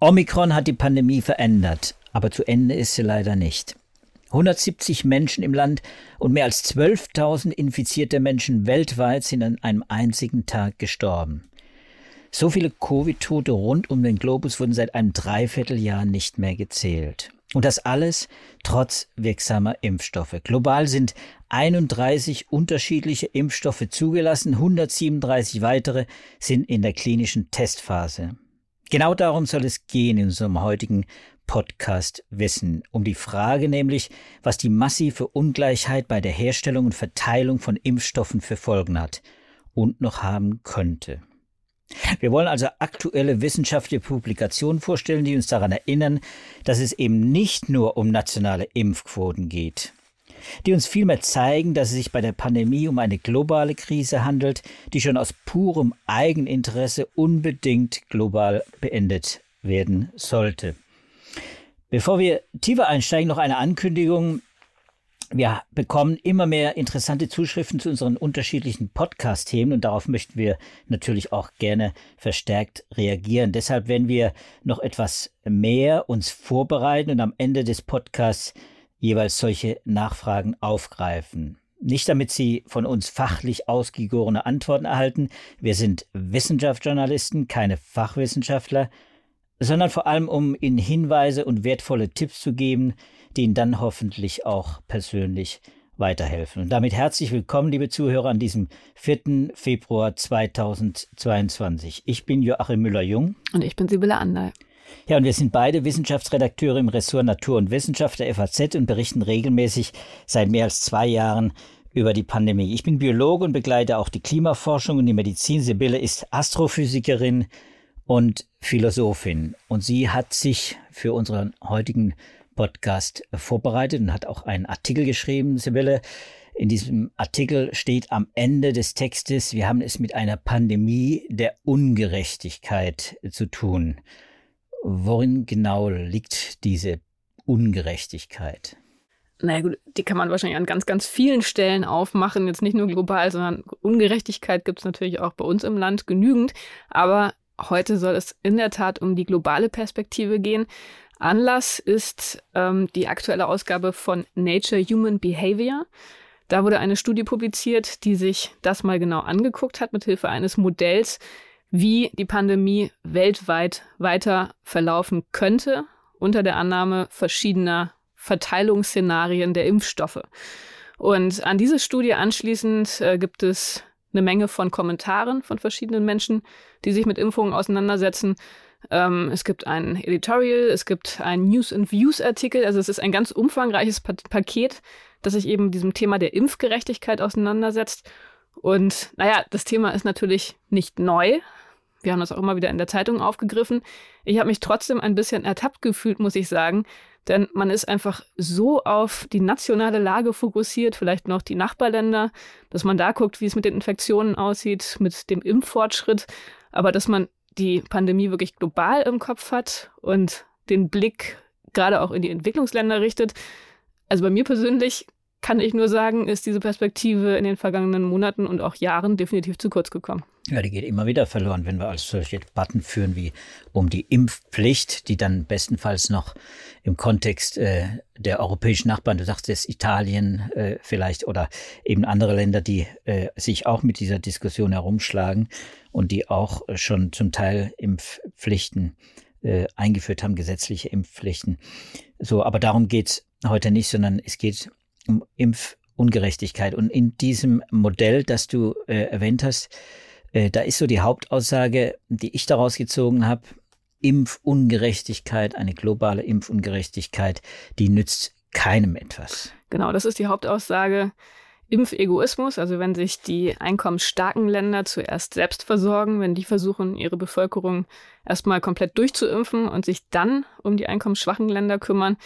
Omikron hat die Pandemie verändert, aber zu Ende ist sie leider nicht. 170 Menschen im Land und mehr als 12.000 infizierte Menschen weltweit sind an einem einzigen Tag gestorben. So viele Covid-Tote rund um den Globus wurden seit einem Dreivierteljahr nicht mehr gezählt. Und das alles trotz wirksamer Impfstoffe. Global sind 31 unterschiedliche Impfstoffe zugelassen, 137 weitere sind in der klinischen Testphase. Genau darum soll es gehen in unserem heutigen Podcast Wissen. Um die Frage nämlich, was die massive Ungleichheit bei der Herstellung und Verteilung von Impfstoffen für Folgen hat und noch haben könnte. Wir wollen also aktuelle wissenschaftliche Publikationen vorstellen, die uns daran erinnern, dass es eben nicht nur um nationale Impfquoten geht, die uns vielmehr zeigen, dass es sich bei der Pandemie um eine globale Krise handelt, die schon aus purem Eigeninteresse unbedingt global beendet werden sollte. Bevor wir tiefer einsteigen, noch eine Ankündigung. Wir bekommen immer mehr interessante Zuschriften zu unseren unterschiedlichen Podcast-Themen und darauf möchten wir natürlich auch gerne verstärkt reagieren. Deshalb werden wir noch etwas mehr uns vorbereiten und am Ende des Podcasts jeweils solche Nachfragen aufgreifen. Nicht damit Sie von uns fachlich ausgegorene Antworten erhalten. Wir sind Wissenschaftsjournalisten, keine Fachwissenschaftler, sondern vor allem um Ihnen Hinweise und wertvolle Tipps zu geben, die Ihnen dann hoffentlich auch persönlich weiterhelfen. Und damit herzlich willkommen, liebe Zuhörer, an diesem 4. Februar 2022. Ich bin Joachim Müller-Jung. Und ich bin Sibylle Andal. Ja, und wir sind beide Wissenschaftsredakteure im Ressort Natur und Wissenschaft der FAZ und berichten regelmäßig seit mehr als zwei Jahren über die Pandemie. Ich bin Biologe und begleite auch die Klimaforschung und die Medizin. Sibylle ist Astrophysikerin und Philosophin. Und sie hat sich für unseren heutigen Podcast vorbereitet und hat auch einen Artikel geschrieben, Sibylle. In diesem Artikel steht am Ende des Textes, wir haben es mit einer Pandemie der Ungerechtigkeit zu tun. Worin genau liegt diese Ungerechtigkeit? Naja gut, die kann man wahrscheinlich an ganz, ganz vielen Stellen aufmachen. Jetzt nicht nur global, sondern Ungerechtigkeit gibt es natürlich auch bei uns im Land genügend. Aber heute soll es in der Tat um die globale Perspektive gehen. Anlass ist ähm, die aktuelle Ausgabe von Nature Human Behavior. Da wurde eine Studie publiziert, die sich das mal genau angeguckt hat, mit Hilfe eines Modells, wie die Pandemie weltweit weiter verlaufen könnte, unter der Annahme verschiedener Verteilungsszenarien der Impfstoffe. Und an diese Studie anschließend äh, gibt es eine Menge von Kommentaren von verschiedenen Menschen, die sich mit Impfungen auseinandersetzen. Ähm, es gibt ein Editorial, es gibt ein News and Views Artikel. Also es ist ein ganz umfangreiches pa Paket, das sich eben diesem Thema der Impfgerechtigkeit auseinandersetzt. Und naja, das Thema ist natürlich nicht neu. Wir haben das auch immer wieder in der Zeitung aufgegriffen. Ich habe mich trotzdem ein bisschen ertappt gefühlt, muss ich sagen, denn man ist einfach so auf die nationale Lage fokussiert, vielleicht noch die Nachbarländer, dass man da guckt, wie es mit den Infektionen aussieht, mit dem Impffortschritt, aber dass man die Pandemie wirklich global im Kopf hat und den Blick gerade auch in die Entwicklungsländer richtet. Also bei mir persönlich kann ich nur sagen, ist diese Perspektive in den vergangenen Monaten und auch Jahren definitiv zu kurz gekommen. Ja, die geht immer wieder verloren, wenn wir also solche Debatten führen wie um die Impfpflicht, die dann bestenfalls noch im Kontext äh, der europäischen Nachbarn, du sagst es Italien äh, vielleicht oder eben andere Länder, die äh, sich auch mit dieser Diskussion herumschlagen und die auch schon zum Teil Impfpflichten äh, eingeführt haben, gesetzliche Impfpflichten. So, aber darum geht's heute nicht, sondern es geht um Impfungerechtigkeit. Und in diesem Modell, das du äh, erwähnt hast, äh, da ist so die Hauptaussage, die ich daraus gezogen habe, Impfungerechtigkeit, eine globale Impfungerechtigkeit, die nützt keinem etwas. Genau, das ist die Hauptaussage. Impfegoismus, also wenn sich die einkommensstarken Länder zuerst selbst versorgen, wenn die versuchen, ihre Bevölkerung erstmal komplett durchzuimpfen und sich dann um die einkommensschwachen Länder kümmern,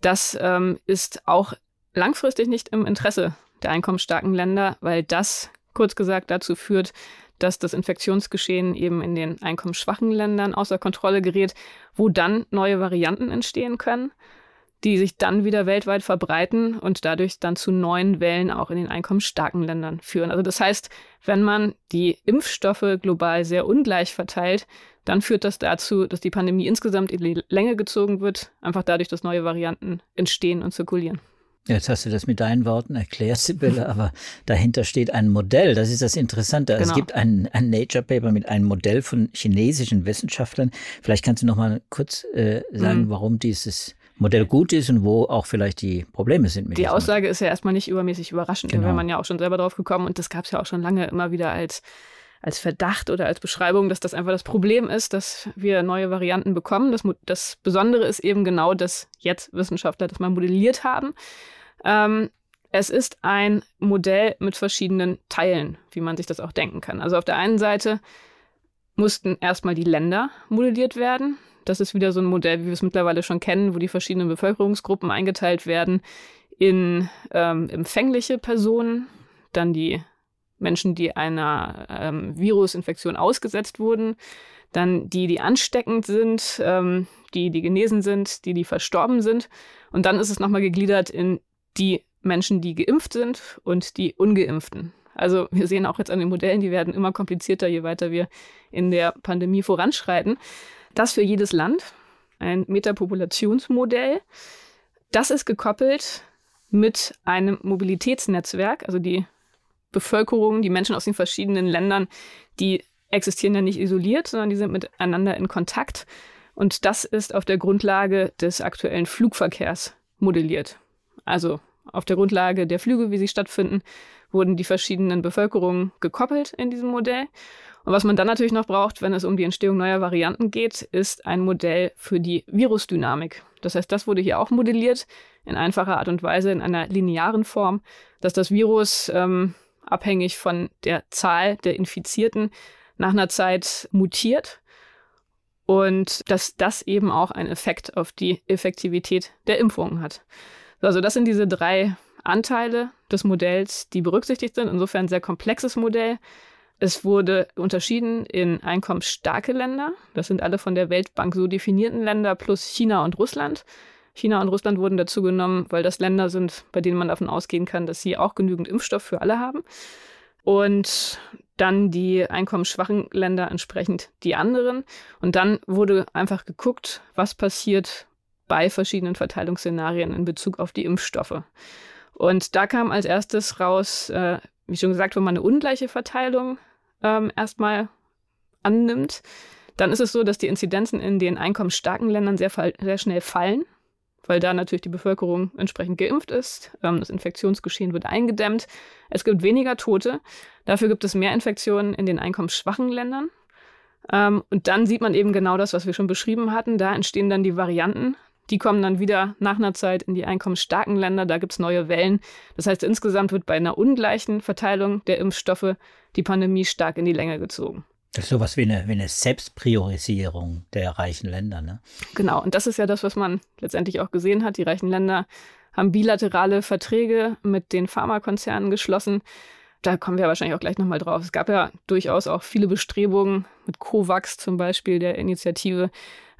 das ähm, ist auch langfristig nicht im Interesse der einkommensstarken Länder, weil das kurz gesagt dazu führt, dass das Infektionsgeschehen eben in den einkommensschwachen Ländern außer Kontrolle gerät, wo dann neue Varianten entstehen können. die sich dann wieder weltweit verbreiten und dadurch dann zu neuen Wellen auch in den einkommensstarken Ländern führen. Also das heißt, wenn man die Impfstoffe global sehr ungleich verteilt, dann führt das dazu, dass die Pandemie insgesamt in die Länge gezogen wird, einfach dadurch, dass neue Varianten entstehen und zirkulieren. Jetzt hast du das mit deinen Worten erklärt, Sibylle, aber dahinter steht ein Modell. Das ist das Interessante. Genau. Es gibt ein, ein Nature Paper mit einem Modell von chinesischen Wissenschaftlern. Vielleicht kannst du noch mal kurz äh, sagen, mhm. warum dieses Modell gut ist und wo auch vielleicht die Probleme sind mit Die Aussage Modell. ist ja erstmal nicht übermäßig überraschend. Genau. Da wäre man ja auch schon selber drauf gekommen und das gab es ja auch schon lange immer wieder als als Verdacht oder als Beschreibung, dass das einfach das Problem ist, dass wir neue Varianten bekommen. Das, das Besondere ist eben genau, dass jetzt Wissenschaftler das mal modelliert haben. Ähm, es ist ein Modell mit verschiedenen Teilen, wie man sich das auch denken kann. Also auf der einen Seite mussten erstmal die Länder modelliert werden. Das ist wieder so ein Modell, wie wir es mittlerweile schon kennen, wo die verschiedenen Bevölkerungsgruppen eingeteilt werden in ähm, empfängliche Personen, dann die Menschen, die einer ähm, Virusinfektion ausgesetzt wurden, dann die, die ansteckend sind, ähm, die, die genesen sind, die, die verstorben sind. Und dann ist es nochmal gegliedert in die Menschen, die geimpft sind und die ungeimpften. Also wir sehen auch jetzt an den Modellen, die werden immer komplizierter, je weiter wir in der Pandemie voranschreiten. Das für jedes Land, ein Metapopulationsmodell. Das ist gekoppelt mit einem Mobilitätsnetzwerk. Also die Bevölkerung, die Menschen aus den verschiedenen Ländern, die existieren ja nicht isoliert, sondern die sind miteinander in Kontakt. Und das ist auf der Grundlage des aktuellen Flugverkehrs modelliert. Also auf der Grundlage der Flüge, wie sie stattfinden, wurden die verschiedenen Bevölkerungen gekoppelt in diesem Modell. Und was man dann natürlich noch braucht, wenn es um die Entstehung neuer Varianten geht, ist ein Modell für die Virusdynamik. Das heißt, das wurde hier auch modelliert in einfacher Art und Weise, in einer linearen Form, dass das Virus ähm, abhängig von der Zahl der Infizierten nach einer Zeit mutiert und dass das eben auch einen Effekt auf die Effektivität der Impfungen hat. Also das sind diese drei Anteile des Modells, die berücksichtigt sind. Insofern ein sehr komplexes Modell. Es wurde unterschieden in einkommensstarke Länder. Das sind alle von der Weltbank so definierten Länder plus China und Russland. China und Russland wurden dazu genommen, weil das Länder sind, bei denen man davon ausgehen kann, dass sie auch genügend Impfstoff für alle haben. Und dann die einkommensschwachen Länder entsprechend die anderen. Und dann wurde einfach geguckt, was passiert bei verschiedenen Verteilungsszenarien in Bezug auf die Impfstoffe. Und da kam als erstes raus, äh, wie schon gesagt, wenn man eine ungleiche Verteilung ähm, erstmal annimmt, dann ist es so, dass die Inzidenzen in den einkommensstarken Ländern sehr, sehr schnell fallen weil da natürlich die Bevölkerung entsprechend geimpft ist. Ähm, das Infektionsgeschehen wird eingedämmt. Es gibt weniger Tote. Dafür gibt es mehr Infektionen in den einkommensschwachen Ländern. Ähm, und dann sieht man eben genau das, was wir schon beschrieben hatten. Da entstehen dann die Varianten. Die kommen dann wieder nach einer Zeit in die einkommensstarken Länder. Da gibt es neue Wellen. Das heißt, insgesamt wird bei einer ungleichen Verteilung der Impfstoffe die Pandemie stark in die Länge gezogen. Das ist sowas wie eine, wie eine Selbstpriorisierung der reichen Länder, ne? Genau, und das ist ja das, was man letztendlich auch gesehen hat. Die reichen Länder haben bilaterale Verträge mit den Pharmakonzernen geschlossen. Da kommen wir wahrscheinlich auch gleich nochmal drauf. Es gab ja durchaus auch viele Bestrebungen mit COVAX zum Beispiel, der Initiative,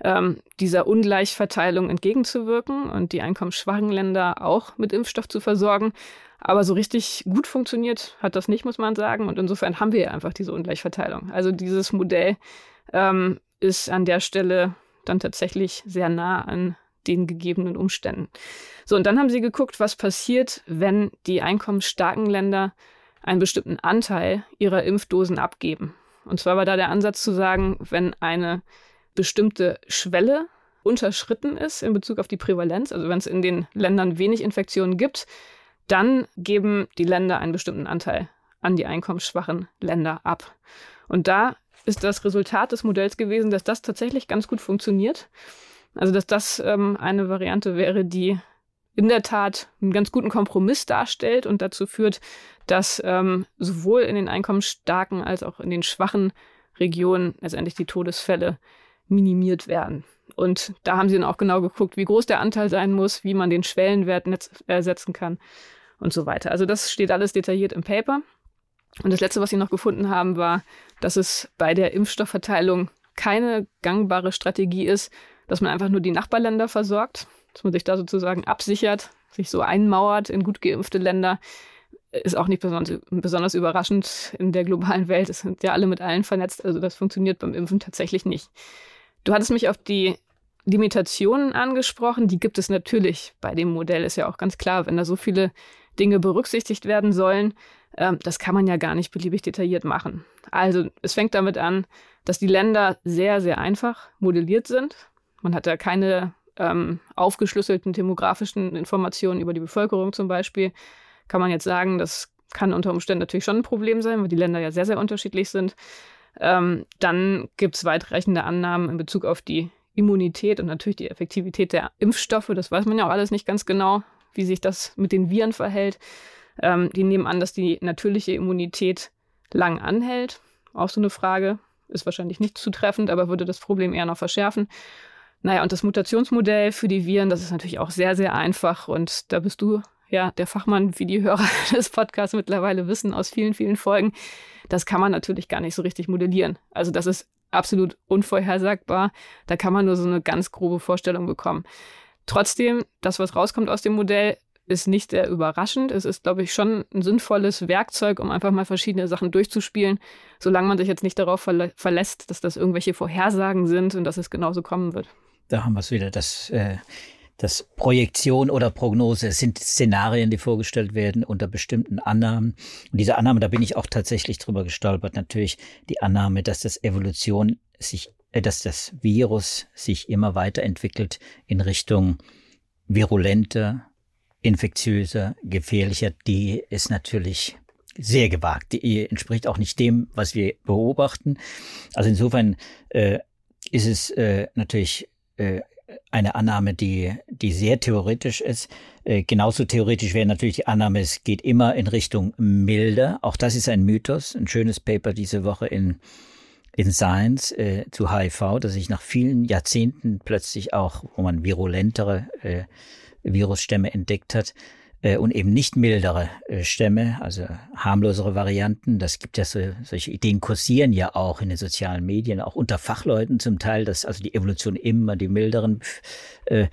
ähm, dieser Ungleichverteilung entgegenzuwirken und die einkommensschwachen Länder auch mit Impfstoff zu versorgen. Aber so richtig gut funktioniert hat das nicht, muss man sagen. Und insofern haben wir ja einfach diese Ungleichverteilung. Also dieses Modell ähm, ist an der Stelle dann tatsächlich sehr nah an den gegebenen Umständen. So, und dann haben sie geguckt, was passiert, wenn die einkommensstarken Länder einen bestimmten Anteil ihrer Impfdosen abgeben. Und zwar war da der Ansatz zu sagen, wenn eine bestimmte Schwelle unterschritten ist in Bezug auf die Prävalenz, also wenn es in den Ländern wenig Infektionen gibt, dann geben die Länder einen bestimmten Anteil an die einkommensschwachen Länder ab. Und da ist das Resultat des Modells gewesen, dass das tatsächlich ganz gut funktioniert. Also dass das ähm, eine Variante wäre, die in der Tat einen ganz guten Kompromiss darstellt und dazu führt, dass ähm, sowohl in den einkommensstarken als auch in den schwachen Regionen letztendlich die Todesfälle minimiert werden. Und da haben sie dann auch genau geguckt, wie groß der Anteil sein muss, wie man den Schwellenwert ersetzen kann und so weiter. Also das steht alles detailliert im Paper. Und das Letzte, was sie noch gefunden haben, war, dass es bei der Impfstoffverteilung keine gangbare Strategie ist, dass man einfach nur die Nachbarländer versorgt, dass man sich da sozusagen absichert, sich so einmauert in gut geimpfte Länder, ist auch nicht besonders, besonders überraschend in der globalen Welt. Es sind ja alle mit allen vernetzt, also das funktioniert beim Impfen tatsächlich nicht. Du hattest mich auf die Limitationen angesprochen, die gibt es natürlich bei dem Modell, ist ja auch ganz klar, wenn da so viele Dinge berücksichtigt werden sollen, ähm, das kann man ja gar nicht beliebig detailliert machen. Also es fängt damit an, dass die Länder sehr, sehr einfach modelliert sind. Man hat da keine ähm, aufgeschlüsselten demografischen Informationen über die Bevölkerung zum Beispiel. Kann man jetzt sagen, das kann unter Umständen natürlich schon ein Problem sein, weil die Länder ja sehr, sehr unterschiedlich sind. Ähm, dann gibt es weitreichende Annahmen in Bezug auf die Immunität und natürlich die Effektivität der Impfstoffe. Das weiß man ja auch alles nicht ganz genau, wie sich das mit den Viren verhält. Ähm, die nehmen an, dass die natürliche Immunität lang anhält. Auch so eine Frage. Ist wahrscheinlich nicht zutreffend, aber würde das Problem eher noch verschärfen. Naja, und das Mutationsmodell für die Viren, das ist natürlich auch sehr, sehr einfach. Und da bist du ja der Fachmann, wie die Hörer des Podcasts mittlerweile wissen, aus vielen, vielen Folgen. Das kann man natürlich gar nicht so richtig modellieren. Also das ist absolut unvorhersagbar. Da kann man nur so eine ganz grobe Vorstellung bekommen. Trotzdem, das, was rauskommt aus dem Modell, ist nicht sehr überraschend. Es ist, glaube ich, schon ein sinnvolles Werkzeug, um einfach mal verschiedene Sachen durchzuspielen, solange man sich jetzt nicht darauf verlä verlässt, dass das irgendwelche Vorhersagen sind und dass es genauso kommen wird. Da haben wir es wieder, das, äh, das Projektion oder Prognose sind Szenarien, die vorgestellt werden unter bestimmten Annahmen. Und diese Annahme, da bin ich auch tatsächlich drüber gestolpert, natürlich die Annahme, dass das Evolution sich, äh, dass das Virus sich immer weiterentwickelt in Richtung virulenter, infektiöser, gefährlicher, die ist natürlich sehr gewagt. Die entspricht auch nicht dem, was wir beobachten. Also insofern äh, ist es äh, natürlich äh, eine Annahme, die, die sehr theoretisch ist. Äh, genauso theoretisch wäre natürlich die Annahme, es geht immer in Richtung milder. Auch das ist ein Mythos. Ein schönes Paper diese Woche in, in Science äh, zu HIV, dass sich nach vielen Jahrzehnten plötzlich auch, wo man virulentere äh, Virusstämme entdeckt hat äh, und eben nicht mildere äh, Stämme, also harmlosere Varianten. Das gibt ja so, solche Ideen kursieren ja auch in den sozialen Medien, auch unter Fachleuten zum Teil, dass also die Evolution immer die milderen äh,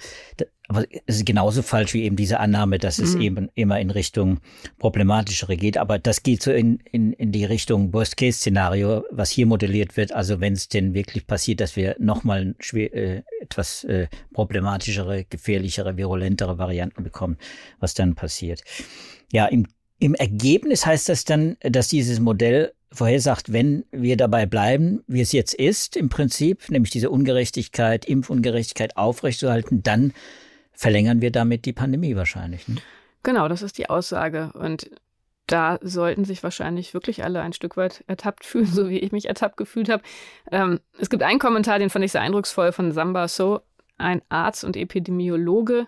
aber es ist genauso falsch wie eben diese Annahme, dass es mhm. eben immer in Richtung problematischere geht. Aber das geht so in, in, in die Richtung Worst-Case-Szenario, was hier modelliert wird. Also wenn es denn wirklich passiert, dass wir nochmal äh, etwas äh, problematischere, gefährlichere, virulentere Varianten bekommen, was dann passiert. Ja, im, im Ergebnis heißt das dann, dass dieses Modell vorhersagt, wenn wir dabei bleiben, wie es jetzt ist, im Prinzip, nämlich diese Ungerechtigkeit, Impfungerechtigkeit aufrechtzuerhalten, dann verlängern wir damit die Pandemie wahrscheinlich. Ne? Genau, das ist die Aussage. Und da sollten sich wahrscheinlich wirklich alle ein Stück weit ertappt fühlen, so wie ich mich ertappt gefühlt habe. Ähm, es gibt einen Kommentar, den fand ich sehr eindrucksvoll von Samba So, ein Arzt und Epidemiologe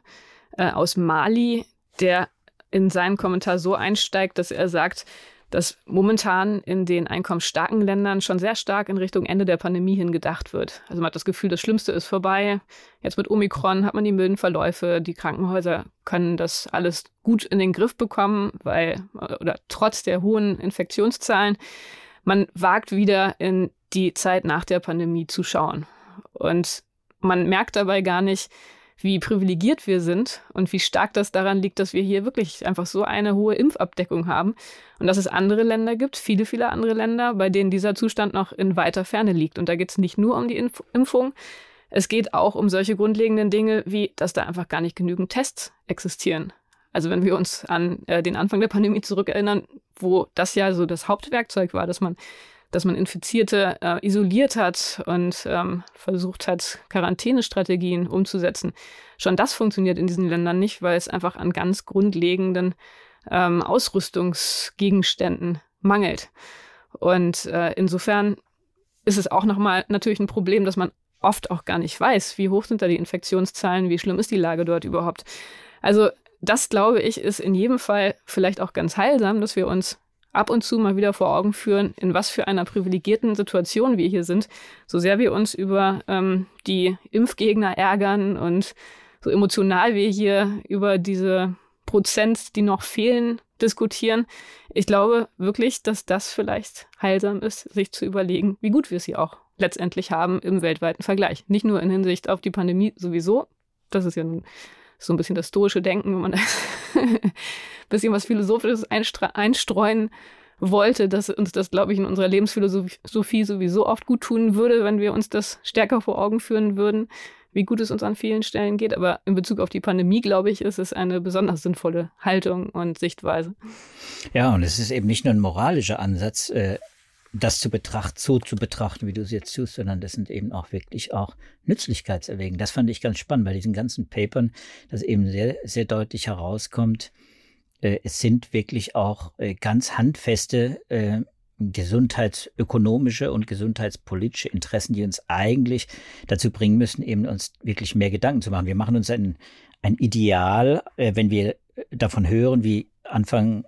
äh, aus Mali, der in seinen Kommentar so einsteigt, dass er sagt, dass momentan in den einkommensstarken Ländern schon sehr stark in Richtung Ende der Pandemie hin gedacht wird. Also man hat das Gefühl, das Schlimmste ist vorbei. Jetzt mit Omikron hat man die milden Verläufe. Die Krankenhäuser können das alles gut in den Griff bekommen, weil, oder trotz der hohen Infektionszahlen, man wagt wieder in die Zeit nach der Pandemie zu schauen. Und man merkt dabei gar nicht, wie privilegiert wir sind und wie stark das daran liegt, dass wir hier wirklich einfach so eine hohe Impfabdeckung haben und dass es andere Länder gibt, viele, viele andere Länder, bei denen dieser Zustand noch in weiter Ferne liegt. Und da geht es nicht nur um die Impf Impfung, es geht auch um solche grundlegenden Dinge wie, dass da einfach gar nicht genügend Tests existieren. Also wenn wir uns an äh, den Anfang der Pandemie zurückerinnern, wo das ja so das Hauptwerkzeug war, dass man dass man Infizierte äh, isoliert hat und ähm, versucht hat, Quarantänestrategien umzusetzen. Schon das funktioniert in diesen Ländern nicht, weil es einfach an ganz grundlegenden ähm, Ausrüstungsgegenständen mangelt. Und äh, insofern ist es auch nochmal natürlich ein Problem, dass man oft auch gar nicht weiß, wie hoch sind da die Infektionszahlen, wie schlimm ist die Lage dort überhaupt. Also das, glaube ich, ist in jedem Fall vielleicht auch ganz heilsam, dass wir uns ab und zu mal wieder vor Augen führen, in was für einer privilegierten Situation wir hier sind. So sehr wir uns über ähm, die Impfgegner ärgern und so emotional wir hier über diese Prozent, die noch fehlen, diskutieren. Ich glaube wirklich, dass das vielleicht heilsam ist, sich zu überlegen, wie gut wir sie auch letztendlich haben im weltweiten Vergleich. Nicht nur in Hinsicht auf die Pandemie sowieso. Das ist ja so ein bisschen das stoische Denken, wenn man ein bisschen was Philosophisches einstreuen wollte, dass uns das, glaube ich, in unserer Lebensphilosophie sowieso oft gut tun würde, wenn wir uns das stärker vor Augen führen würden, wie gut es uns an vielen Stellen geht. Aber in Bezug auf die Pandemie, glaube ich, ist es eine besonders sinnvolle Haltung und Sichtweise. Ja, und es ist eben nicht nur ein moralischer Ansatz, äh, das zu betrachten, so zu betrachten, wie du es jetzt tust, sondern das sind eben auch wirklich auch Nützlichkeitserwägungen. Das fand ich ganz spannend bei diesen ganzen Papern, dass eben sehr, sehr deutlich herauskommt, äh, es sind wirklich auch äh, ganz handfeste äh, gesundheitsökonomische und gesundheitspolitische Interessen, die uns eigentlich dazu bringen müssen, eben uns wirklich mehr Gedanken zu machen. Wir machen uns ein, ein Ideal, äh, wenn wir davon hören, wie Anfang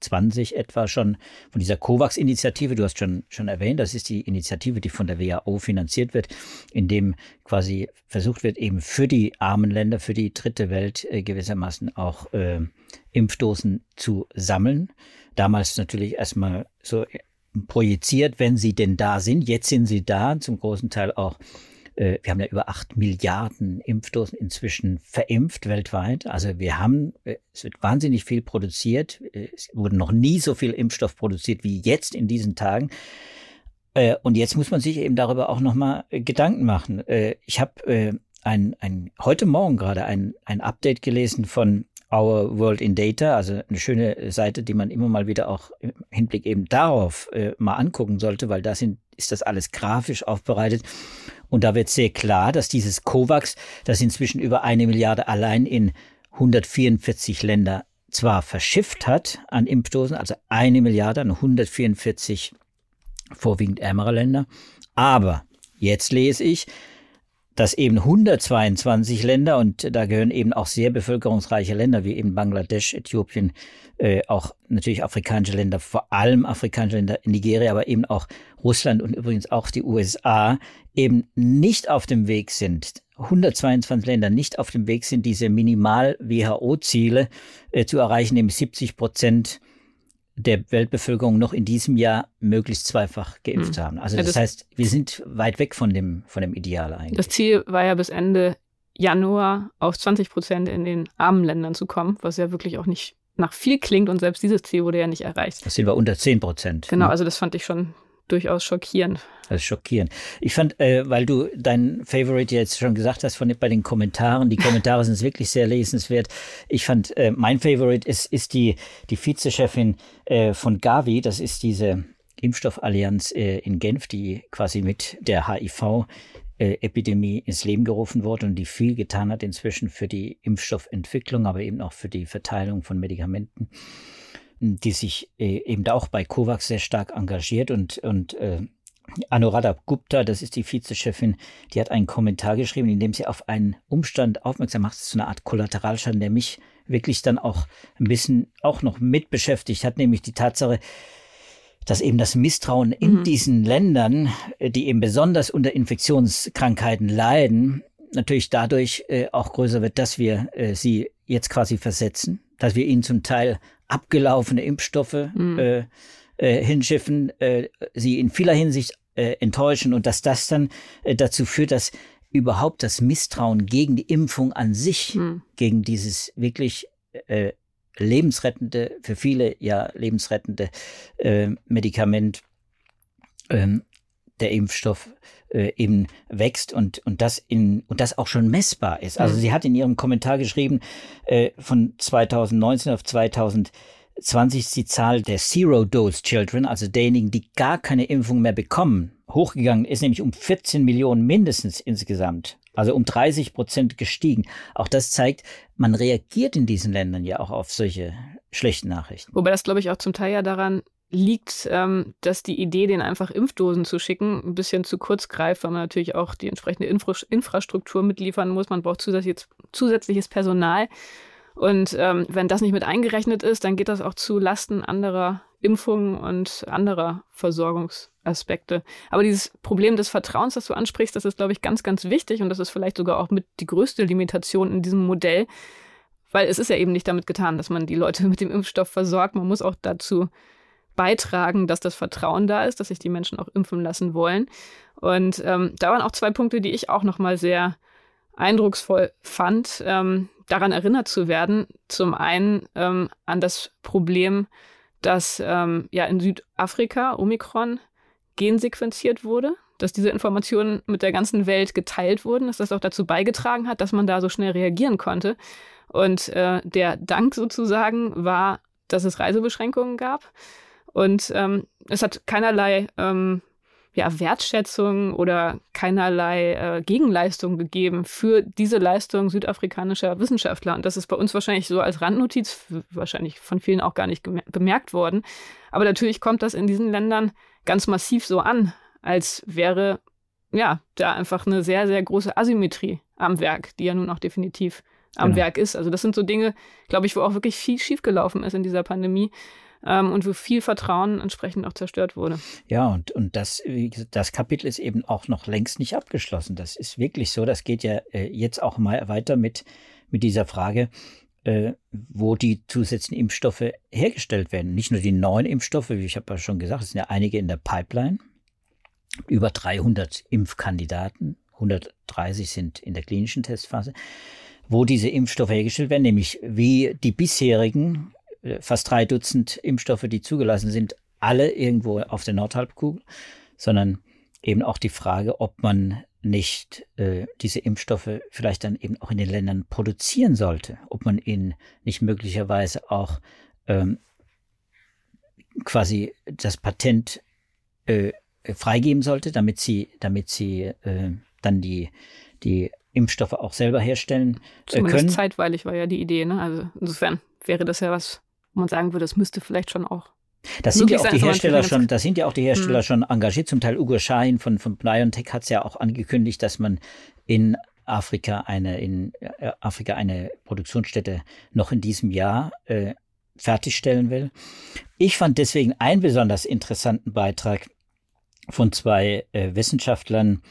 2020 etwa schon von dieser COVAX-Initiative, du hast schon, schon erwähnt, das ist die Initiative, die von der WHO finanziert wird, in dem quasi versucht wird, eben für die armen Länder, für die dritte Welt äh, gewissermaßen auch äh, Impfdosen zu sammeln. Damals natürlich erstmal so projiziert, wenn sie denn da sind. Jetzt sind sie da, zum großen Teil auch äh, wir haben ja über acht Milliarden Impfdosen inzwischen verimpft weltweit. Also wir haben, äh, es wird wahnsinnig viel produziert. Äh, es wurde noch nie so viel Impfstoff produziert wie jetzt in diesen Tagen. Und jetzt muss man sich eben darüber auch nochmal Gedanken machen. Ich habe ein, ein, heute Morgen gerade ein, ein Update gelesen von Our World in Data, also eine schöne Seite, die man immer mal wieder auch im Hinblick eben darauf äh, mal angucken sollte, weil da sind, ist das alles grafisch aufbereitet. Und da wird sehr klar, dass dieses COVAX, das inzwischen über eine Milliarde allein in 144 Länder zwar verschifft hat an Impfdosen, also eine Milliarde an 144 vorwiegend ärmere Länder, aber jetzt lese ich, dass eben 122 Länder, und da gehören eben auch sehr bevölkerungsreiche Länder wie eben Bangladesch, Äthiopien, äh, auch natürlich afrikanische Länder, vor allem afrikanische Länder, Nigeria, aber eben auch Russland und übrigens auch die USA, eben nicht auf dem Weg sind, 122 Länder nicht auf dem Weg sind, diese Minimal-WHO-Ziele äh, zu erreichen, nämlich 70 Prozent der Weltbevölkerung noch in diesem Jahr möglichst zweifach geimpft mhm. haben. Also das, ja, das, heißt, wir sind weit weg von dem, von dem Ideal eigentlich. Das Ziel war ja bis Ende Januar auf 20 Prozent in den armen Ländern zu kommen, was ja wirklich auch nicht nach viel klingt und selbst dieses Ziel wurde ja nicht erreicht. Das sind wir unter 10 Prozent. Genau, also das fand ich schon durchaus schockierend. Das ist schockierend. Ich fand, äh, weil du dein Favorite jetzt schon gesagt hast von bei den Kommentaren, die Kommentare sind wirklich sehr lesenswert. Ich fand, äh, mein Favorite ist, ist die, die Vizechefin äh, von Gavi, das ist diese Impfstoffallianz äh, in Genf, die quasi mit der HIV äh, Epidemie ins Leben gerufen wurde und die viel getan hat inzwischen für die Impfstoffentwicklung, aber eben auch für die Verteilung von Medikamenten die sich äh, eben auch bei COVAX sehr stark engagiert und, und äh, Anuradha Gupta, das ist die Vizechefin, die hat einen Kommentar geschrieben, in dem sie auf einen Umstand aufmerksam macht, so eine Art Kollateralschaden, der mich wirklich dann auch ein bisschen auch noch mit beschäftigt hat, nämlich die Tatsache, dass eben das Misstrauen in mhm. diesen Ländern, äh, die eben besonders unter Infektionskrankheiten leiden, natürlich dadurch äh, auch größer wird, dass wir äh, sie jetzt quasi versetzen, dass wir ihnen zum Teil abgelaufene Impfstoffe mhm. äh, äh, hinschiffen, äh, sie in vieler Hinsicht äh, enttäuschen und dass das dann äh, dazu führt, dass überhaupt das Misstrauen gegen die Impfung an sich, mhm. gegen dieses wirklich äh, lebensrettende, für viele ja lebensrettende Medikament, ähm, der Impfstoff äh, eben wächst und, und das in, und das auch schon messbar ist. Also mhm. sie hat in ihrem Kommentar geschrieben, äh, von 2019 auf 2020 ist die Zahl der Zero-Dose-Children, also derjenigen, die gar keine Impfung mehr bekommen, hochgegangen, ist nämlich um 14 Millionen mindestens insgesamt. Also um 30 Prozent gestiegen. Auch das zeigt, man reagiert in diesen Ländern ja auch auf solche schlechten Nachrichten. Wobei das, glaube ich, auch zum Teil ja daran liegt, ähm, dass die Idee, den einfach Impfdosen zu schicken, ein bisschen zu kurz greift, weil man natürlich auch die entsprechende Infra Infrastruktur mitliefern muss. Man braucht zusätzliches, zusätzliches Personal. Und ähm, wenn das nicht mit eingerechnet ist, dann geht das auch zu Lasten anderer Impfungen und anderer Versorgungsaspekte. Aber dieses Problem des Vertrauens, das du ansprichst, das ist, glaube ich, ganz, ganz wichtig und das ist vielleicht sogar auch mit die größte Limitation in diesem Modell, weil es ist ja eben nicht damit getan, dass man die Leute mit dem Impfstoff versorgt. Man muss auch dazu beitragen, dass das Vertrauen da ist, dass sich die Menschen auch impfen lassen wollen. Und ähm, da waren auch zwei Punkte, die ich auch nochmal sehr eindrucksvoll fand, ähm, daran erinnert zu werden. Zum einen ähm, an das Problem, dass ähm, ja in Südafrika Omikron gensequenziert wurde, dass diese Informationen mit der ganzen Welt geteilt wurden, dass das auch dazu beigetragen hat, dass man da so schnell reagieren konnte. Und äh, der Dank sozusagen war, dass es Reisebeschränkungen gab. Und ähm, es hat keinerlei ähm, ja, Wertschätzung oder keinerlei äh, Gegenleistung gegeben für diese Leistung südafrikanischer Wissenschaftler. Und das ist bei uns wahrscheinlich so als Randnotiz, wahrscheinlich von vielen auch gar nicht bemerkt worden. Aber natürlich kommt das in diesen Ländern ganz massiv so an, als wäre ja da einfach eine sehr, sehr große Asymmetrie am Werk, die ja nun auch definitiv am genau. Werk ist. Also das sind so Dinge, glaube ich, wo auch wirklich viel schiefgelaufen ist in dieser Pandemie ähm, und wo viel Vertrauen entsprechend auch zerstört wurde. Ja, und, und das, das Kapitel ist eben auch noch längst nicht abgeschlossen. Das ist wirklich so. Das geht ja äh, jetzt auch mal weiter mit, mit dieser Frage, äh, wo die zusätzlichen Impfstoffe hergestellt werden. Nicht nur die neuen Impfstoffe, wie ich habe ja schon gesagt, es sind ja einige in der Pipeline. Über 300 Impfkandidaten, 130 sind in der klinischen Testphase, wo diese Impfstoffe hergestellt werden, nämlich wie die bisherigen fast drei Dutzend Impfstoffe, die zugelassen sind, alle irgendwo auf der Nordhalbkugel, sondern eben auch die Frage, ob man nicht äh, diese Impfstoffe vielleicht dann eben auch in den Ländern produzieren sollte, ob man ihnen nicht möglicherweise auch ähm, quasi das Patent äh, freigeben sollte, damit sie, damit sie äh, dann die, die Impfstoffe auch selber herstellen äh, Zumindest können. Zeitweilig war ja die Idee, ne? Also insofern wäre das ja was, wo man sagen würde, es müsste vielleicht schon auch. Das sind ja auch die Hersteller schon, das sind ja auch die Hersteller hm. schon engagiert. Zum Teil Ugo Schahin von, von BioNTech hat es ja auch angekündigt, dass man in Afrika eine, in äh, Afrika eine Produktionsstätte noch in diesem Jahr äh, fertigstellen will. Ich fand deswegen einen besonders interessanten Beitrag von zwei äh, Wissenschaftlern,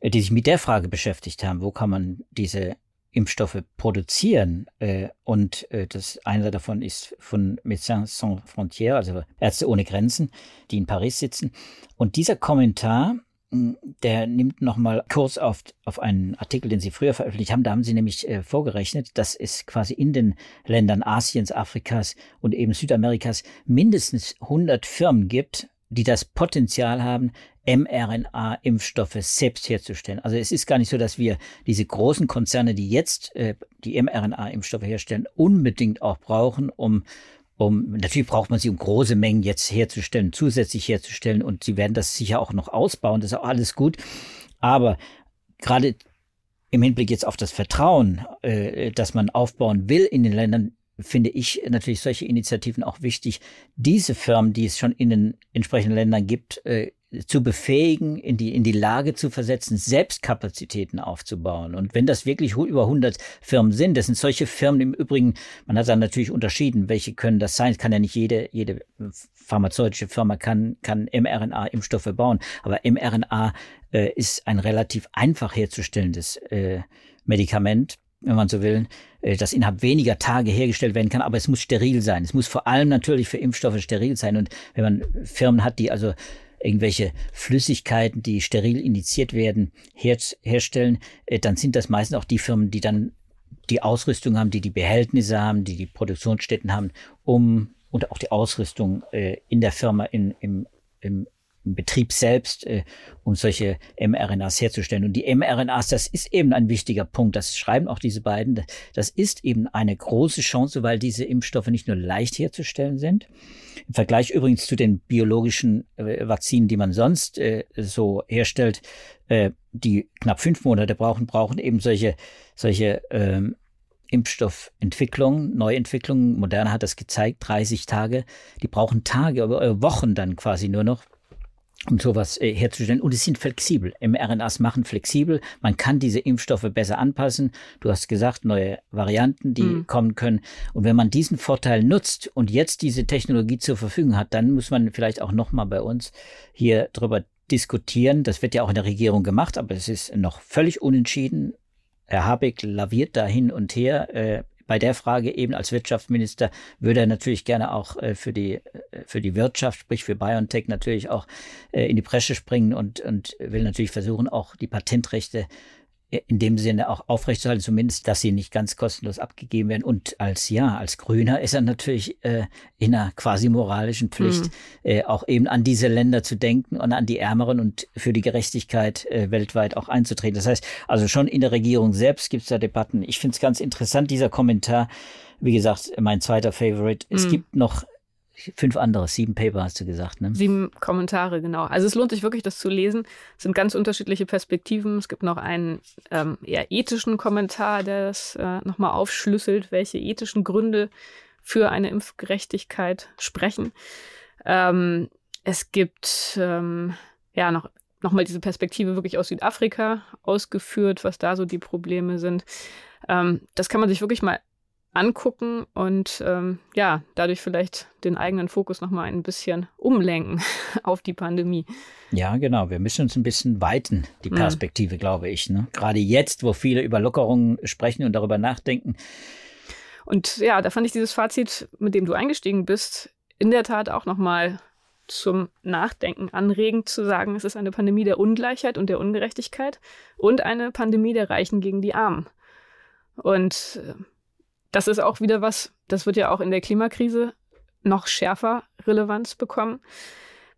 äh, die sich mit der Frage beschäftigt haben, wo kann man diese Impfstoffe produzieren. Äh, und äh, das eine davon ist von Médecins Sans Frontières, also Ärzte ohne Grenzen, die in Paris sitzen. Und dieser Kommentar, hm, der nimmt nochmal Kurs auf, auf einen Artikel, den Sie früher veröffentlicht haben. Da haben Sie nämlich äh, vorgerechnet, dass es quasi in den Ländern Asiens, Afrikas und eben Südamerikas mindestens 100 Firmen gibt, die das Potenzial haben, mRNA-Impfstoffe selbst herzustellen. Also es ist gar nicht so, dass wir diese großen Konzerne, die jetzt äh, die mRNA-Impfstoffe herstellen, unbedingt auch brauchen, um um natürlich braucht man sie, um große Mengen jetzt herzustellen, zusätzlich herzustellen und sie werden das sicher auch noch ausbauen, das ist auch alles gut. Aber gerade im Hinblick jetzt auf das Vertrauen, äh, das man aufbauen will in den Ländern, finde ich natürlich solche Initiativen auch wichtig, diese Firmen, die es schon in den entsprechenden Ländern gibt, äh, zu befähigen, in die, in die Lage zu versetzen, selbst Kapazitäten aufzubauen. Und wenn das wirklich über 100 Firmen sind, das sind solche Firmen im Übrigen, man hat dann natürlich unterschieden, welche können das sein. Kann ja nicht jede, jede pharmazeutische Firma kann, kann mRNA-Impfstoffe bauen. Aber mRNA äh, ist ein relativ einfach herzustellendes äh, Medikament wenn man so will, äh, das innerhalb weniger Tage hergestellt werden kann, aber es muss steril sein. Es muss vor allem natürlich für Impfstoffe steril sein. Und wenn man Firmen hat, die also irgendwelche Flüssigkeiten, die steril indiziert werden, her herstellen, äh, dann sind das meistens auch die Firmen, die dann die Ausrüstung haben, die die Behältnisse haben, die die Produktionsstätten haben, um und auch die Ausrüstung äh, in der Firma, in, im, im im Betrieb selbst, äh, um solche mRNAs herzustellen. Und die mRNAs, das ist eben ein wichtiger Punkt. Das schreiben auch diese beiden. Das ist eben eine große Chance, weil diese Impfstoffe nicht nur leicht herzustellen sind. Im Vergleich übrigens zu den biologischen äh, Vakzinen, die man sonst äh, so herstellt, äh, die knapp fünf Monate brauchen, brauchen eben solche, solche ähm, Impfstoffentwicklung, Neuentwicklung, Moderna hat das gezeigt, 30 Tage, die brauchen Tage, oder Wochen dann quasi nur noch, um sowas äh, herzustellen. Und es sind flexibel. mRNAs machen flexibel. Man kann diese Impfstoffe besser anpassen. Du hast gesagt, neue Varianten, die mhm. kommen können. Und wenn man diesen Vorteil nutzt und jetzt diese Technologie zur Verfügung hat, dann muss man vielleicht auch nochmal bei uns hier drüber diskutieren. Das wird ja auch in der Regierung gemacht, aber es ist noch völlig unentschieden. Herr Habeck laviert da hin und her. Äh, bei der Frage eben als Wirtschaftsminister würde er natürlich gerne auch äh, für die, äh, für die Wirtschaft, sprich für BioNTech natürlich auch äh, in die Bresche springen und, und will natürlich versuchen, auch die Patentrechte in dem Sinne auch aufrechtzuerhalten, zumindest, dass sie nicht ganz kostenlos abgegeben werden. Und als ja, als Grüner ist er natürlich äh, in einer quasi moralischen Pflicht, mhm. äh, auch eben an diese Länder zu denken und an die Ärmeren und für die Gerechtigkeit äh, weltweit auch einzutreten. Das heißt, also schon in der Regierung selbst gibt es da Debatten. Ich finde es ganz interessant, dieser Kommentar. Wie gesagt, mein zweiter Favorite. Es mhm. gibt noch Fünf andere, sieben Paper hast du gesagt, ne? Sieben Kommentare, genau. Also es lohnt sich wirklich, das zu lesen. Es sind ganz unterschiedliche Perspektiven. Es gibt noch einen ähm, eher ethischen Kommentar, der das äh, nochmal aufschlüsselt, welche ethischen Gründe für eine Impfgerechtigkeit sprechen. Ähm, es gibt ähm, ja noch nochmal diese Perspektive wirklich aus Südafrika ausgeführt, was da so die Probleme sind. Ähm, das kann man sich wirklich mal angucken und ähm, ja, dadurch vielleicht den eigenen Fokus nochmal ein bisschen umlenken auf die Pandemie. Ja, genau. Wir müssen uns ein bisschen weiten, die mhm. Perspektive, mhm. glaube ich. Ne? Gerade jetzt, wo viele über Lockerungen sprechen und darüber nachdenken. Und ja, da fand ich dieses Fazit, mit dem du eingestiegen bist, in der Tat auch nochmal zum Nachdenken anregend zu sagen, es ist eine Pandemie der Ungleichheit und der Ungerechtigkeit und eine Pandemie der Reichen gegen die Armen. Und äh, das ist auch wieder was, das wird ja auch in der Klimakrise noch schärfer Relevanz bekommen.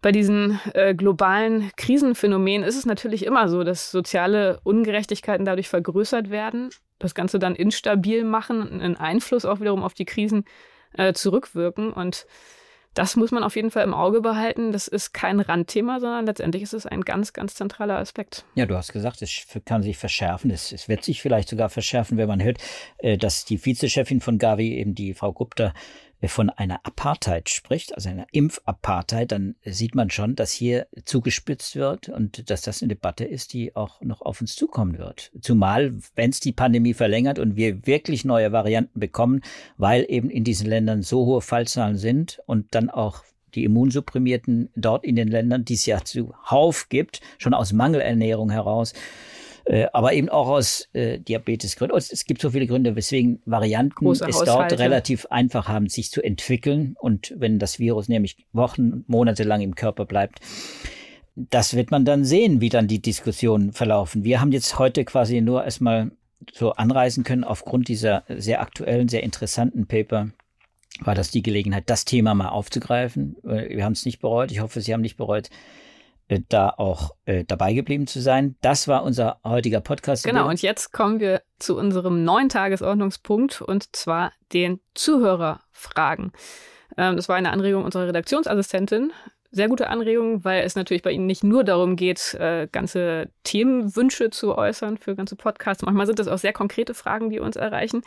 Bei diesen äh, globalen Krisenphänomenen ist es natürlich immer so, dass soziale Ungerechtigkeiten dadurch vergrößert werden, das Ganze dann instabil machen, einen Einfluss auch wiederum auf die Krisen äh, zurückwirken. Und das muss man auf jeden Fall im Auge behalten. Das ist kein Randthema, sondern letztendlich ist es ein ganz, ganz zentraler Aspekt. Ja, du hast gesagt, es kann sich verschärfen. Es, es wird sich vielleicht sogar verschärfen, wenn man hört, äh, dass die Vizechefin von Gavi, eben die Frau Gupta, von einer Apartheid spricht, also einer Impfapartheid, dann sieht man schon, dass hier zugespitzt wird und dass das eine Debatte ist, die auch noch auf uns zukommen wird. Zumal, wenn es die Pandemie verlängert und wir wirklich neue Varianten bekommen, weil eben in diesen Ländern so hohe Fallzahlen sind und dann auch die Immunsupprimierten dort in den Ländern, die es ja zuhauf gibt, schon aus Mangelernährung heraus, äh, aber eben auch aus äh, Diabetesgründen. Es gibt so viele Gründe, weswegen Varianten es dort relativ einfach haben, sich zu entwickeln. Und wenn das Virus nämlich Wochen, Monate lang im Körper bleibt, das wird man dann sehen, wie dann die Diskussionen verlaufen. Wir haben jetzt heute quasi nur erstmal so anreisen können aufgrund dieser sehr aktuellen, sehr interessanten Paper war das die Gelegenheit, das Thema mal aufzugreifen. Äh, wir haben es nicht bereut. Ich hoffe, Sie haben nicht bereut, da auch äh, dabei geblieben zu sein. Das war unser heutiger Podcast. Genau, und jetzt kommen wir zu unserem neuen Tagesordnungspunkt und zwar den Zuhörerfragen. Ähm, das war eine Anregung unserer Redaktionsassistentin. Sehr gute Anregung, weil es natürlich bei Ihnen nicht nur darum geht, äh, ganze Themenwünsche zu äußern für ganze Podcasts. Manchmal sind das auch sehr konkrete Fragen, die uns erreichen,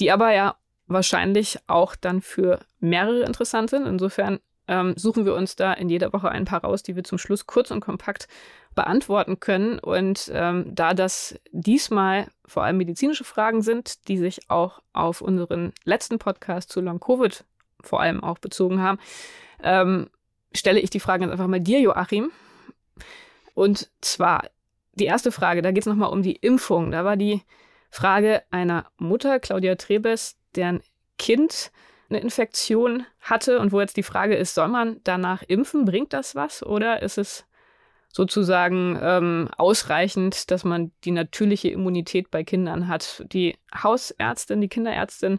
die aber ja wahrscheinlich auch dann für mehrere interessant sind. Insofern ähm, suchen wir uns da in jeder Woche ein paar raus, die wir zum Schluss kurz und kompakt beantworten können. Und ähm, da das diesmal vor allem medizinische Fragen sind, die sich auch auf unseren letzten Podcast zu Long Covid vor allem auch bezogen haben, ähm, stelle ich die Fragen jetzt einfach mal dir, Joachim. Und zwar die erste Frage, da geht es nochmal um die Impfung. Da war die Frage einer Mutter, Claudia Trebes, deren Kind eine Infektion hatte und wo jetzt die Frage ist, soll man danach impfen? Bringt das was? Oder ist es sozusagen ähm, ausreichend, dass man die natürliche Immunität bei Kindern hat? Die Hausärztin, die Kinderärztin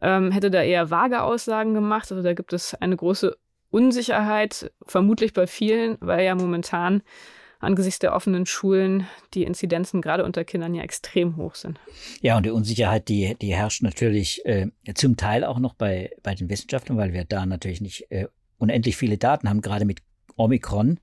ähm, hätte da eher vage Aussagen gemacht. Also da gibt es eine große Unsicherheit, vermutlich bei vielen, weil ja momentan angesichts der offenen Schulen die Inzidenzen gerade unter Kindern ja extrem hoch sind. Ja, und die Unsicherheit, die, die herrscht natürlich äh, zum Teil auch noch bei, bei den Wissenschaftlern, weil wir da natürlich nicht äh, unendlich viele Daten haben, gerade mit Omikron.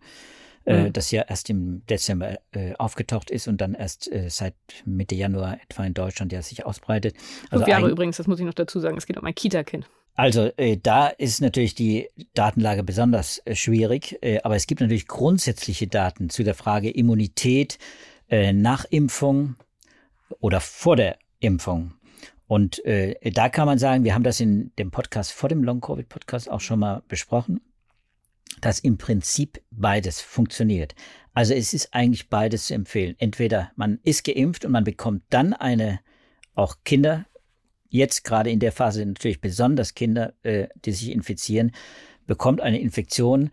Äh, mhm. das ja erst im Dezember äh, aufgetaucht ist und dann erst äh, seit Mitte Januar etwa in Deutschland ja sich ausbreitet. Also Fünf Jahre übrigens, das muss ich noch dazu sagen, es geht um ein Kita-Kind. Also äh, da ist natürlich die Datenlage besonders äh, schwierig, äh, aber es gibt natürlich grundsätzliche Daten zu der Frage Immunität äh, nach Impfung oder vor der Impfung. Und äh, da kann man sagen, wir haben das in dem Podcast vor dem Long-Covid-Podcast auch schon mal besprochen, dass im Prinzip beides funktioniert. Also es ist eigentlich beides zu empfehlen. Entweder man ist geimpft und man bekommt dann eine auch Kinder jetzt gerade in der Phase natürlich besonders Kinder, äh, die sich infizieren, bekommt eine Infektion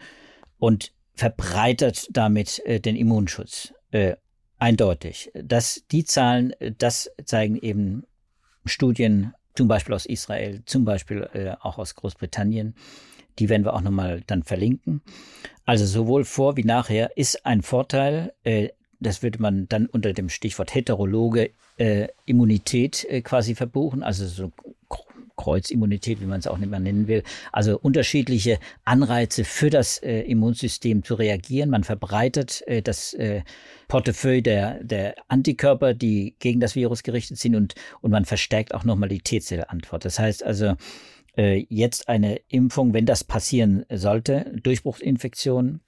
und verbreitert damit äh, den Immunschutz. Äh, eindeutig. Das, die Zahlen, äh, das zeigen eben Studien, zum Beispiel aus Israel, zum Beispiel äh, auch aus Großbritannien. Die werden wir auch nochmal dann verlinken. Also sowohl vor wie nachher ist ein Vorteil. Äh, das würde man dann unter dem Stichwort Heterologe äh, Immunität äh, quasi verbuchen, also so Kreuzimmunität, wie man es auch nicht mehr nennen will. Also unterschiedliche Anreize für das äh, Immunsystem zu reagieren. Man verbreitet äh, das äh, Portefeuille der, der Antikörper, die gegen das Virus gerichtet sind und, und man verstärkt auch nochmal die T-Zellantwort. Das heißt also, äh, jetzt eine Impfung, wenn das passieren sollte, Durchbruchsinfektion,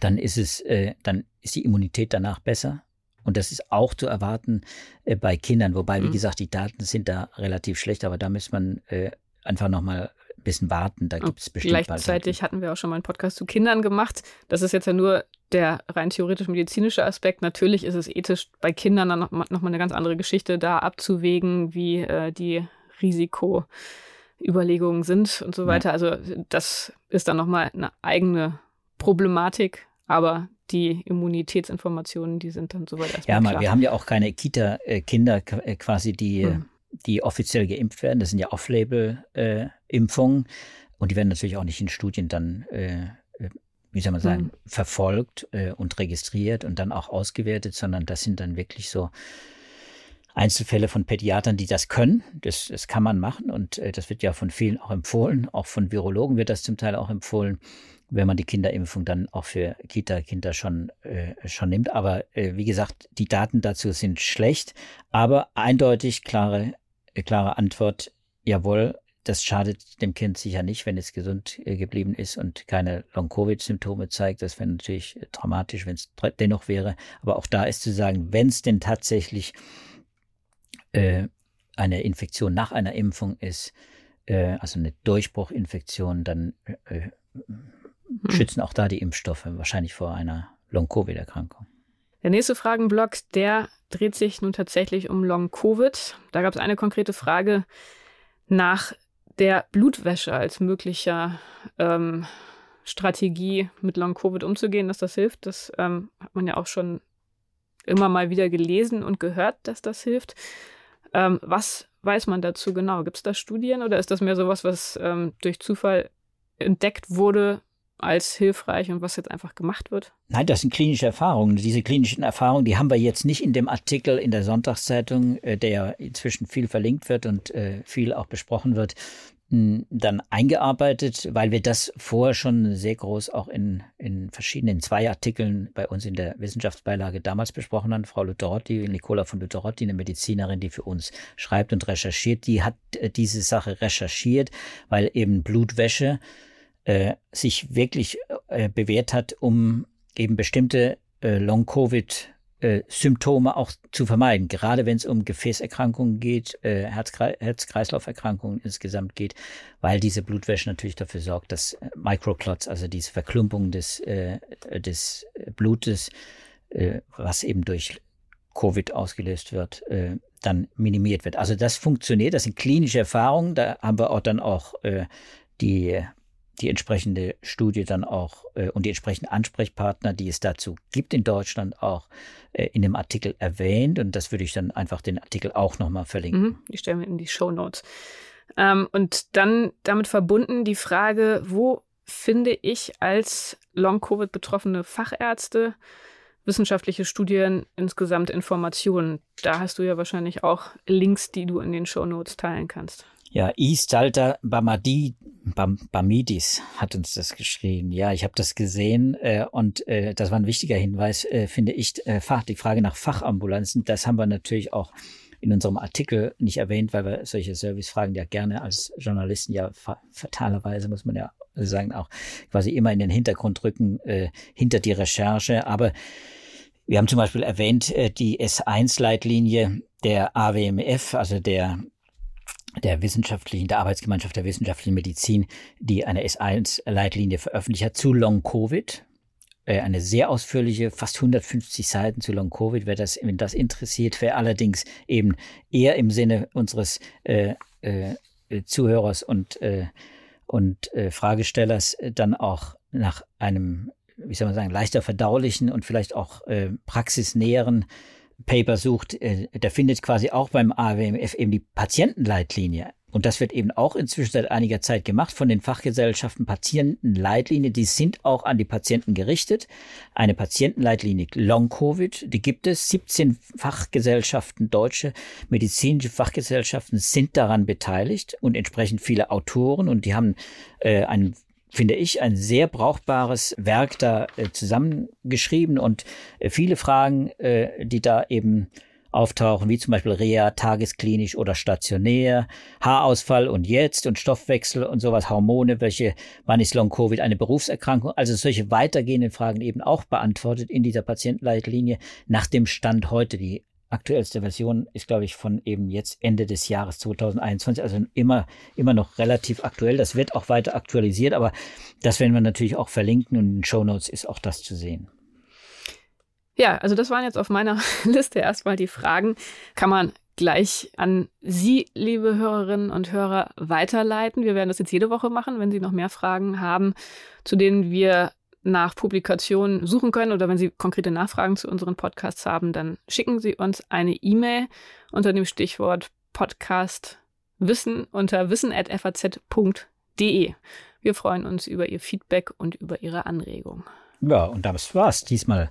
dann ist es, äh, dann ist die Immunität danach besser. Und das ist auch zu erwarten äh, bei Kindern, wobei, wie mhm. gesagt, die Daten sind da relativ schlecht, aber da muss man äh, einfach nochmal ein bisschen warten. Da gibt es bestimmt Gleichzeitig hatten wir auch schon mal einen Podcast zu Kindern gemacht. Das ist jetzt ja nur der rein theoretisch-medizinische Aspekt. Natürlich ist es ethisch bei Kindern dann nochmal noch eine ganz andere Geschichte, da abzuwägen, wie äh, die Risikoüberlegungen sind und so weiter. Ja. Also das ist dann nochmal eine eigene Problematik, aber die Immunitätsinformationen, die sind dann soweit erstmal Ja, mal, wir haben ja auch keine Kita-Kinder äh, quasi, die, hm. die offiziell geimpft werden. Das sind ja Off-Label-Impfungen äh, und die werden natürlich auch nicht in Studien dann, äh, wie soll man sagen, hm. verfolgt und registriert und dann auch ausgewertet, sondern das sind dann wirklich so Einzelfälle von Pädiatern, die das können. Das, das kann man machen und das wird ja von vielen auch empfohlen. Auch von Virologen wird das zum Teil auch empfohlen wenn man die Kinderimpfung dann auch für Kita-Kinder schon, äh, schon nimmt. Aber äh, wie gesagt, die Daten dazu sind schlecht, aber eindeutig klare, äh, klare Antwort, jawohl, das schadet dem Kind sicher nicht, wenn es gesund äh, geblieben ist und keine Long-Covid-Symptome zeigt. Das wäre natürlich äh, dramatisch, wenn es dennoch wäre. Aber auch da ist zu sagen, wenn es denn tatsächlich äh, eine Infektion nach einer Impfung ist, also eine Durchbruchinfektion, dann äh, hm. schützen auch da die Impfstoffe wahrscheinlich vor einer Long-Covid-Erkrankung. Der nächste Fragenblock, der dreht sich nun tatsächlich um Long-Covid. Da gab es eine konkrete Frage nach der Blutwäsche als möglicher ähm, Strategie mit Long-Covid umzugehen, dass das hilft. Das ähm, hat man ja auch schon immer mal wieder gelesen und gehört, dass das hilft. Ähm, was weiß man dazu genau? Gibt es da Studien oder ist das mehr sowas, was ähm, durch Zufall entdeckt wurde, als hilfreich und was jetzt einfach gemacht wird? Nein, das sind klinische Erfahrungen. Diese klinischen Erfahrungen, die haben wir jetzt nicht in dem Artikel in der Sonntagszeitung, äh, der ja inzwischen viel verlinkt wird und äh, viel auch besprochen wird, dann eingearbeitet, weil wir das vorher schon sehr groß auch in, in verschiedenen zwei Artikeln bei uns in der Wissenschaftsbeilage damals besprochen haben. Frau Lutherotti, Nicola von Lutherotti, eine Medizinerin, die für uns schreibt und recherchiert, die hat äh, diese Sache recherchiert, weil eben Blutwäsche äh, sich wirklich äh, bewährt hat, um eben bestimmte äh, Long-Covid äh, auch zu vermeiden, gerade wenn es um Gefäßerkrankungen geht, äh, Herz-Kreislauf-Erkrankungen insgesamt geht, weil diese Blutwäsche natürlich dafür sorgt, dass äh, Microclots, also diese Verklumpung des, äh, des Blutes, äh, was eben durch Covid ausgelöst wird, äh, dann minimiert wird. Also das funktioniert, das sind klinische Erfahrungen, da haben wir auch dann auch äh, die die entsprechende Studie dann auch äh, und die entsprechenden Ansprechpartner, die es dazu gibt in Deutschland, auch äh, in dem Artikel erwähnt. Und das würde ich dann einfach den Artikel auch nochmal verlinken. Mhm, die stellen wir in die Show Notes. Ähm, und dann damit verbunden die Frage, wo finde ich als Long-Covid-betroffene Fachärzte wissenschaftliche Studien, insgesamt Informationen? Da hast du ja wahrscheinlich auch Links, die du in den Show Notes teilen kannst. Ja, Istalter Bamadi, Bam, Bamidis hat uns das geschrieben. Ja, ich habe das gesehen äh, und äh, das war ein wichtiger Hinweis, äh, finde ich. Äh, die Frage nach Fachambulanzen, das haben wir natürlich auch in unserem Artikel nicht erwähnt, weil wir solche Servicefragen ja gerne als Journalisten ja fatalerweise, muss man ja sagen, auch quasi immer in den Hintergrund rücken, äh, hinter die Recherche. Aber wir haben zum Beispiel erwähnt, äh, die S1-Leitlinie der AWMF, also der der wissenschaftlichen, der Arbeitsgemeinschaft der wissenschaftlichen Medizin, die eine S1-Leitlinie veröffentlicht hat zu Long-Covid. äh, eine sehr ausführliche, fast 150 Seiten zu Long Covid, wer das, wenn das interessiert, wer allerdings eben eher im Sinne unseres äh, äh, Zuhörers und, äh, und äh, Fragestellers dann auch nach einem, wie soll man sagen, leichter verdaulichen und vielleicht auch äh, praxisnäheren Paper sucht, äh, der findet quasi auch beim AWMF eben die Patientenleitlinie. Und das wird eben auch inzwischen seit einiger Zeit gemacht von den Fachgesellschaften Patientenleitlinie. Die sind auch an die Patienten gerichtet. Eine Patientenleitlinie Long Covid, die gibt es. 17 Fachgesellschaften, deutsche medizinische Fachgesellschaften sind daran beteiligt und entsprechend viele Autoren und die haben äh, einen finde ich, ein sehr brauchbares Werk da äh, zusammengeschrieben und äh, viele Fragen, äh, die da eben auftauchen, wie zum Beispiel Reha, tagesklinisch oder stationär, Haarausfall und jetzt und Stoffwechsel und sowas, Hormone, welche, wann ist Long-Covid eine Berufserkrankung, also solche weitergehenden Fragen eben auch beantwortet in dieser Patientenleitlinie nach dem Stand heute. Die aktuellste Version ist, glaube ich, von eben jetzt Ende des Jahres 2021, also immer, immer noch relativ aktuell. Das wird auch weiter aktualisiert, aber das werden wir natürlich auch verlinken und in den Show Notes ist auch das zu sehen. Ja, also das waren jetzt auf meiner Liste erstmal die Fragen. Kann man gleich an Sie, liebe Hörerinnen und Hörer, weiterleiten. Wir werden das jetzt jede Woche machen, wenn Sie noch mehr Fragen haben, zu denen wir nach Publikationen suchen können oder wenn Sie konkrete Nachfragen zu unseren Podcasts haben, dann schicken Sie uns eine E-Mail unter dem Stichwort Podcast Wissen unter wissen.faz.de. Wir freuen uns über Ihr Feedback und über Ihre Anregung. Ja, und das war's diesmal.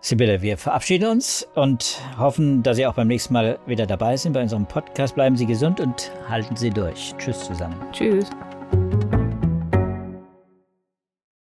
Sibylle, wir verabschieden uns und hoffen, dass Sie auch beim nächsten Mal wieder dabei sind bei unserem Podcast. Bleiben Sie gesund und halten Sie durch. Tschüss zusammen. Tschüss.